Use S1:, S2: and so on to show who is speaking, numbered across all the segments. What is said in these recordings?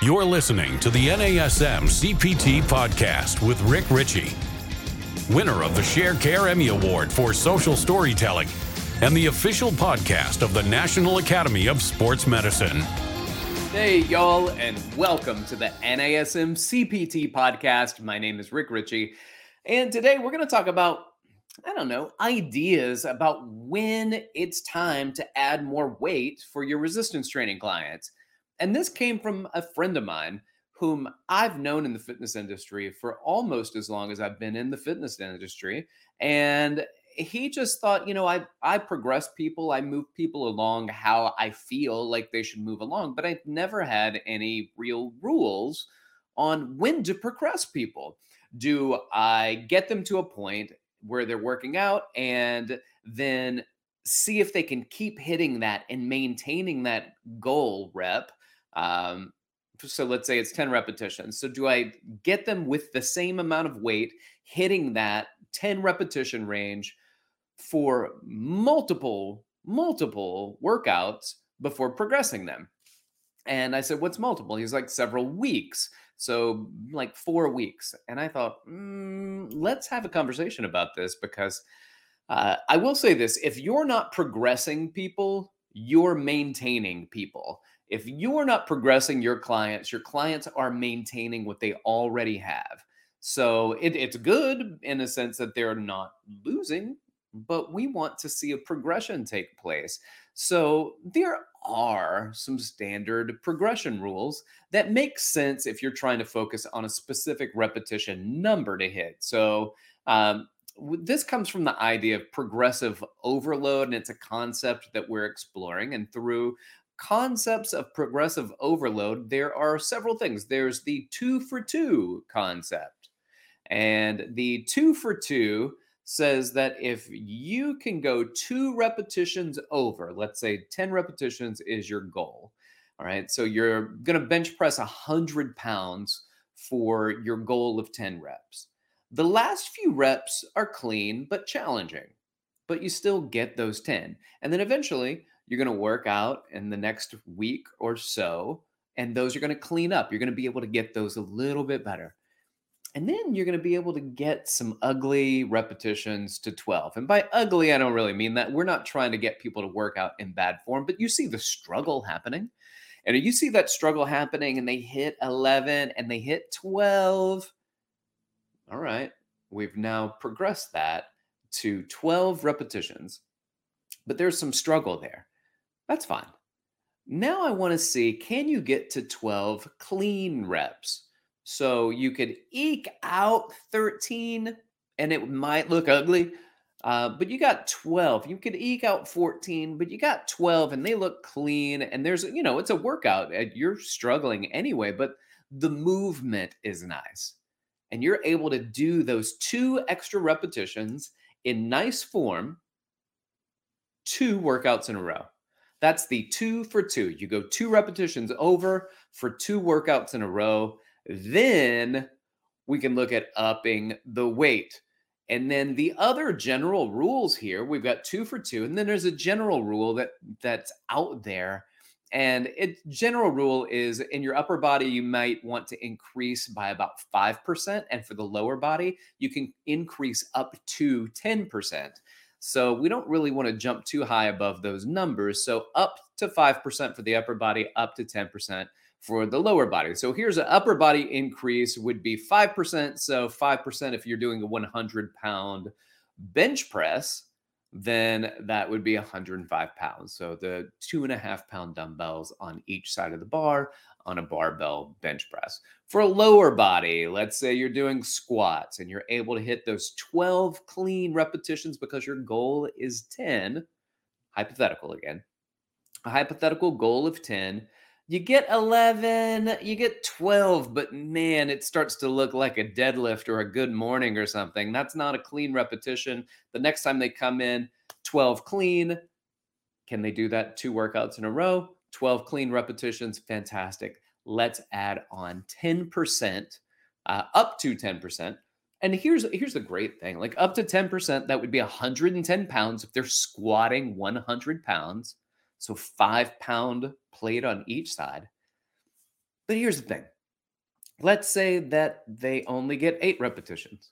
S1: You're listening to the NASM CPT podcast with Rick Richey, winner of the Sharecare Emmy Award for Social Storytelling and the official podcast of the National Academy of Sports Medicine.
S2: Hey, y'all, and welcome to the NASM CPT podcast. My name is Rick Richey, and today we're going to talk about, I don't know, ideas about when it's time to add more weight for your resistance training clients. And this came from a friend of mine whom I've known in the fitness industry for almost as long as I've been in the fitness industry. And he just thought, you know, I I progress people, I move people along how I feel like they should move along, but I've never had any real rules on when to progress people. Do I get them to a point where they're working out and then see if they can keep hitting that and maintaining that goal rep? Um, so let's say it's 10 repetitions. So do I get them with the same amount of weight hitting that 10 repetition range for multiple, multiple workouts before progressing them. And I said, What's multiple? He's like, Several weeks. So, like four weeks. And I thought, mm, Let's have a conversation about this because uh, I will say this if you're not progressing people, you're maintaining people. If you're not progressing your clients, your clients are maintaining what they already have. So it, it's good in a sense that they're not losing but we want to see a progression take place. So there are some standard progression rules that make sense if you're trying to focus on a specific repetition number to hit. So um, this comes from the idea of progressive overload, and it's a concept that we're exploring. And through concepts of progressive overload, there are several things. There's the two for two concept, and the two for two says that if you can go two repetitions over, let's say 10 repetitions is your goal. All right. So you're going to bench press 100 pounds for your goal of 10 reps. The last few reps are clean but challenging, but you still get those 10. And then eventually you're going to work out in the next week or so, and those are going to clean up. You're going to be able to get those a little bit better. And then you're going to be able to get some ugly repetitions to 12. And by ugly, I don't really mean that. We're not trying to get people to work out in bad form, but you see the struggle happening. And you see that struggle happening and they hit 11 and they hit 12. All right. We've now progressed that to 12 repetitions, but there's some struggle there. That's fine. Now I want to see can you get to 12 clean reps? So you could eke out 13 and it might look ugly, uh, but you got 12. You could eke out 14, but you got 12 and they look clean. And there's, you know, it's a workout. And you're struggling anyway, but the movement is nice. And you're able to do those two extra repetitions in nice form, two workouts in a row. That's the two for two. You go two repetitions over for two workouts in a row. Then we can look at upping the weight. And then the other general rules here, we've got two for two, and then there's a general rule that that's out there. And it general rule is in your upper body, you might want to increase by about 5%. And for the lower body, you can increase up to 10%. So we don't really want to jump too high above those numbers. So up to 5% for the upper body, up to 10% for the lower body. So here's an upper body increase would be 5%. So 5% if you're doing a 100 pound bench press, then that would be 105 pounds. So the two and a half pound dumbbells on each side of the bar on a barbell bench press. For a lower body, let's say you're doing squats and you're able to hit those 12 clean repetitions because your goal is 10, hypothetical again, a hypothetical goal of 10 you get 11, you get 12, but man, it starts to look like a deadlift or a good morning or something. That's not a clean repetition. The next time they come in, 12 clean. Can they do that two workouts in a row? 12 clean repetitions, fantastic. Let's add on 10%, uh, up to 10%. And here's here's the great thing: like up to 10%, that would be 110 pounds if they're squatting 100 pounds. So five pound plate on each side. But here's the thing let's say that they only get eight repetitions.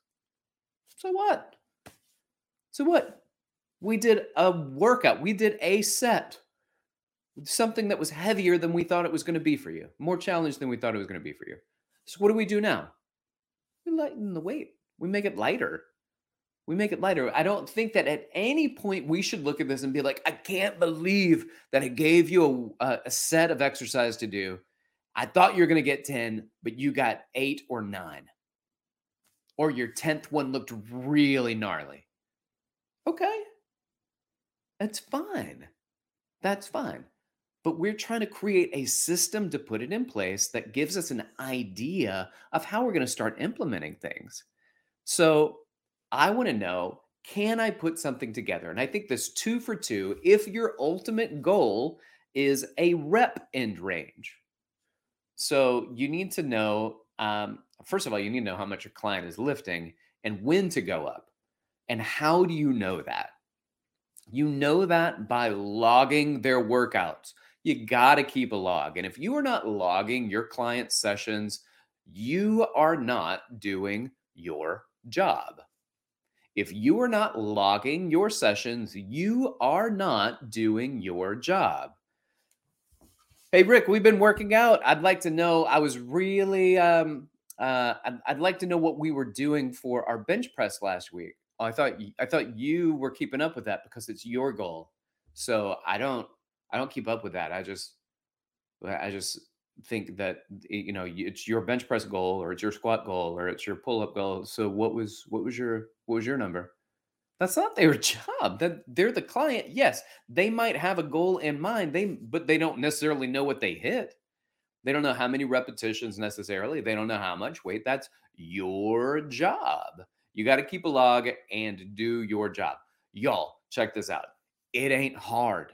S2: So what? So what? We did a workout, we did a set, something that was heavier than we thought it was going to be for you, more challenge than we thought it was going to be for you. So what do we do now? We lighten the weight, we make it lighter. We make it lighter. I don't think that at any point we should look at this and be like, I can't believe that I gave you a, a set of exercise to do. I thought you were going to get 10, but you got eight or nine. Or your 10th one looked really gnarly. Okay. That's fine. That's fine. But we're trying to create a system to put it in place that gives us an idea of how we're going to start implementing things. So I want to know can I put something together? And I think this two for two, if your ultimate goal is a rep end range. So you need to know, um, first of all, you need to know how much your client is lifting and when to go up. And how do you know that? You know that by logging their workouts. You got to keep a log. And if you are not logging your client sessions, you are not doing your job. If you are not logging your sessions, you are not doing your job. Hey, Rick, we've been working out. I'd like to know. I was really, um, uh, I'd, I'd like to know what we were doing for our bench press last week. Oh, I thought I thought you were keeping up with that because it's your goal. So I don't I don't keep up with that. I just I just think that you know it's your bench press goal or it's your squat goal or it's your pull up goal. So what was what was your what was your number? That's not their job. That they're the client. Yes, they might have a goal in mind. They but they don't necessarily know what they hit. They don't know how many repetitions necessarily. They don't know how much weight. That's your job. You got to keep a log and do your job. Y'all, check this out. It ain't hard.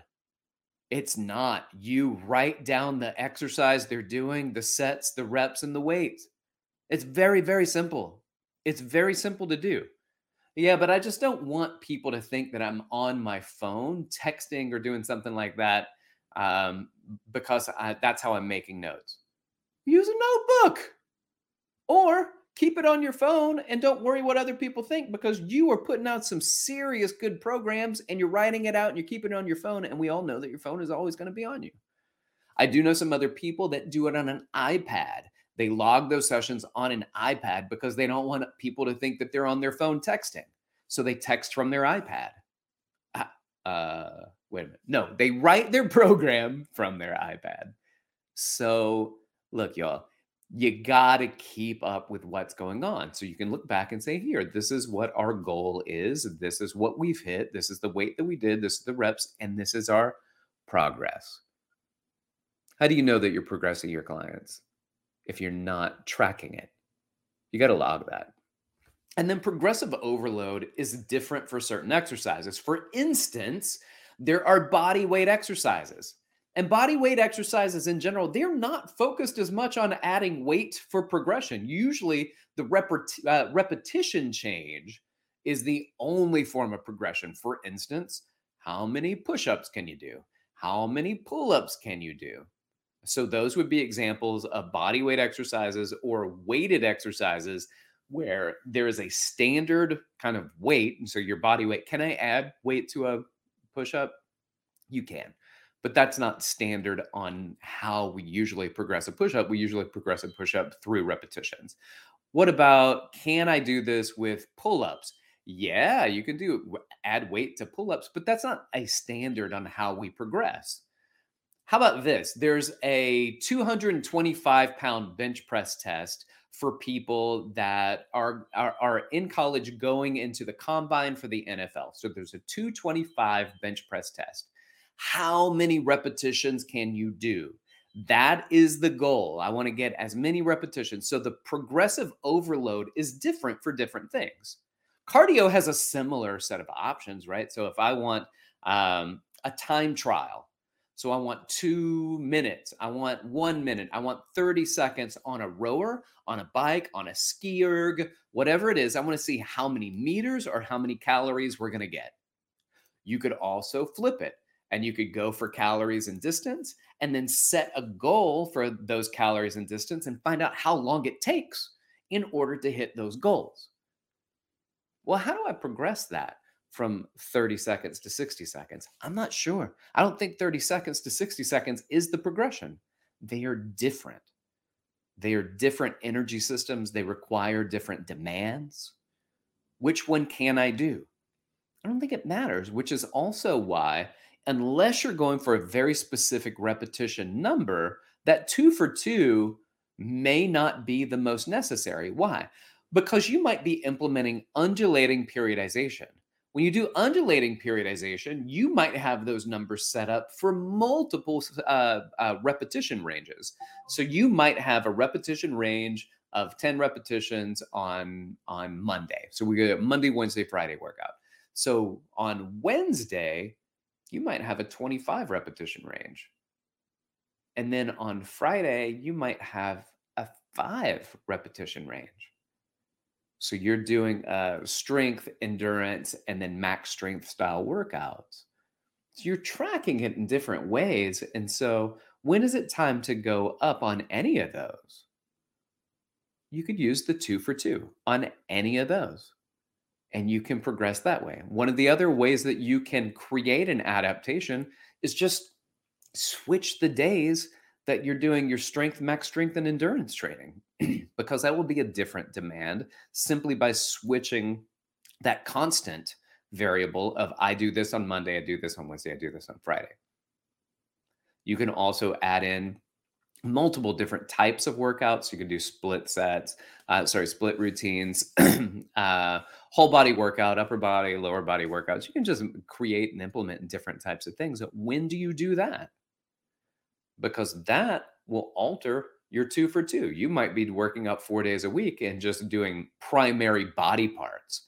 S2: It's not. You write down the exercise they're doing, the sets, the reps, and the weights. It's very, very simple. It's very simple to do. Yeah, but I just don't want people to think that I'm on my phone texting or doing something like that um, because I, that's how I'm making notes. Use a notebook or keep it on your phone and don't worry what other people think because you are putting out some serious good programs and you're writing it out and you're keeping it on your phone. And we all know that your phone is always going to be on you. I do know some other people that do it on an iPad. They log those sessions on an iPad because they don't want people to think that they're on their phone texting. So they text from their iPad. Ah, uh, wait a minute. No, they write their program from their iPad. So look, y'all, you got to keep up with what's going on. So you can look back and say, here, this is what our goal is. This is what we've hit. This is the weight that we did. This is the reps. And this is our progress. How do you know that you're progressing your clients if you're not tracking it? You got to log that. And then progressive overload is different for certain exercises. For instance, there are body weight exercises. And body weight exercises in general, they're not focused as much on adding weight for progression. Usually, the repet- uh, repetition change is the only form of progression. For instance, how many push ups can you do? How many pull ups can you do? So, those would be examples of body weight exercises or weighted exercises where there is a standard kind of weight. And so, your body weight, can I add weight to a push up? You can but that's not standard on how we usually progress a push up. We usually progress a push up through repetitions. What about can I do this with pull ups? Yeah, you can do add weight to pull ups, but that's not a standard on how we progress. How about this? There's a 225 pound bench press test for people that are, are, are in college going into the combine for the NFL. So there's a 225 bench press test. How many repetitions can you do? That is the goal. I want to get as many repetitions. So the progressive overload is different for different things. Cardio has a similar set of options, right? So if I want um, a time trial, so I want two minutes, I want one minute, I want 30 seconds on a rower, on a bike, on a ski erg, whatever it is. I want to see how many meters or how many calories we're going to get. You could also flip it and you could go for calories and distance and then set a goal for those calories and distance and find out how long it takes in order to hit those goals. Well, how do I progress that from 30 seconds to 60 seconds? I'm not sure. I don't think 30 seconds to 60 seconds is the progression. They are different. They are different energy systems. They require different demands. Which one can I do? I don't think it matters, which is also why, unless you're going for a very specific repetition number, that two for two may not be the most necessary. Why? Because you might be implementing undulating periodization. When you do undulating periodization, you might have those numbers set up for multiple uh, uh, repetition ranges. So you might have a repetition range of 10 repetitions on on Monday. So we go Monday, Wednesday, Friday workout. So on Wednesday, you might have a 25 repetition range. And then on Friday, you might have a five repetition range. So you're doing uh, strength, endurance, and then max strength style workouts. So you're tracking it in different ways. And so when is it time to go up on any of those? You could use the two for two on any of those. And you can progress that way. One of the other ways that you can create an adaptation is just switch the days that you're doing your strength, max strength, and endurance training, because that will be a different demand simply by switching that constant variable of I do this on Monday, I do this on Wednesday, I do this on Friday. You can also add in multiple different types of workouts. You can do split sets, uh, sorry, split routines, uh, whole body workout, upper body, lower body workouts. You can just create and implement different types of things. When do you do that? because that will alter your two for two. You might be working up four days a week and just doing primary body parts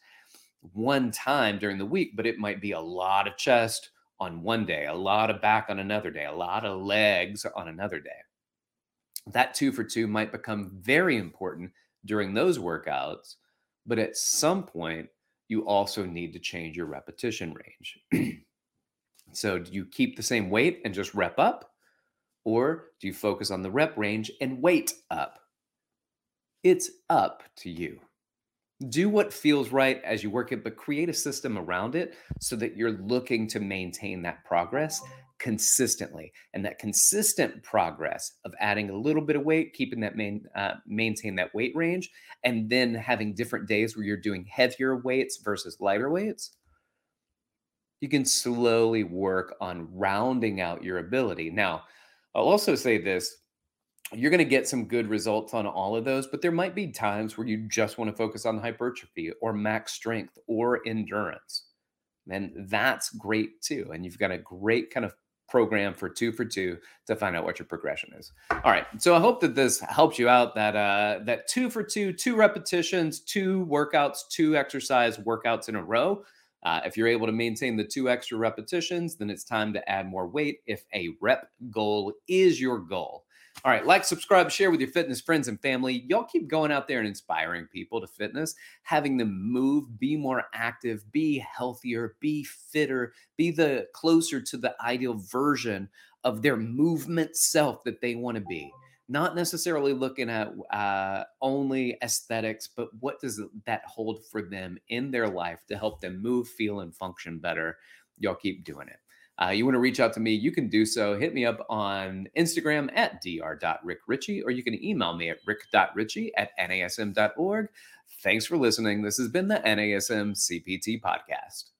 S2: one time during the week, but it might be a lot of chest on one day, a lot of back on another day, a lot of legs on another day. That two for two might become very important during those workouts, but at some point, you also need to change your repetition range. so, do you keep the same weight and just rep up? Or do you focus on the rep range and weight up? It's up to you. Do what feels right as you work it, but create a system around it so that you're looking to maintain that progress consistently. And that consistent progress of adding a little bit of weight, keeping that main, uh, maintain that weight range, and then having different days where you're doing heavier weights versus lighter weights, you can slowly work on rounding out your ability. Now, I'll also say this you're going to get some good results on all of those, but there might be times where you just want to focus on hypertrophy or max strength or endurance. And that's great too. And you've got a great kind of program for two for two to find out what your progression is. All right. So I hope that this helps you out that uh that two for two, two repetitions, two workouts, two exercise workouts in a row uh, if you're able to maintain the two extra repetitions, then it's time to add more weight if a rep goal is your goal. All right, like, subscribe, share with your fitness friends and family. Y'all keep going out there and inspiring people to fitness, having them move, be more active, be healthier, be fitter, be the closer to the ideal version of their movement self that they want to be not necessarily looking at uh, only aesthetics, but what does that hold for them in their life to help them move, feel, and function better? Y'all keep doing it. Uh, you want to reach out to me, you can do so. Hit me up on Instagram at dr.rickrichey, or you can email me at rick.richey at nasm.org. Thanks for listening. This has been the NASM CPT podcast.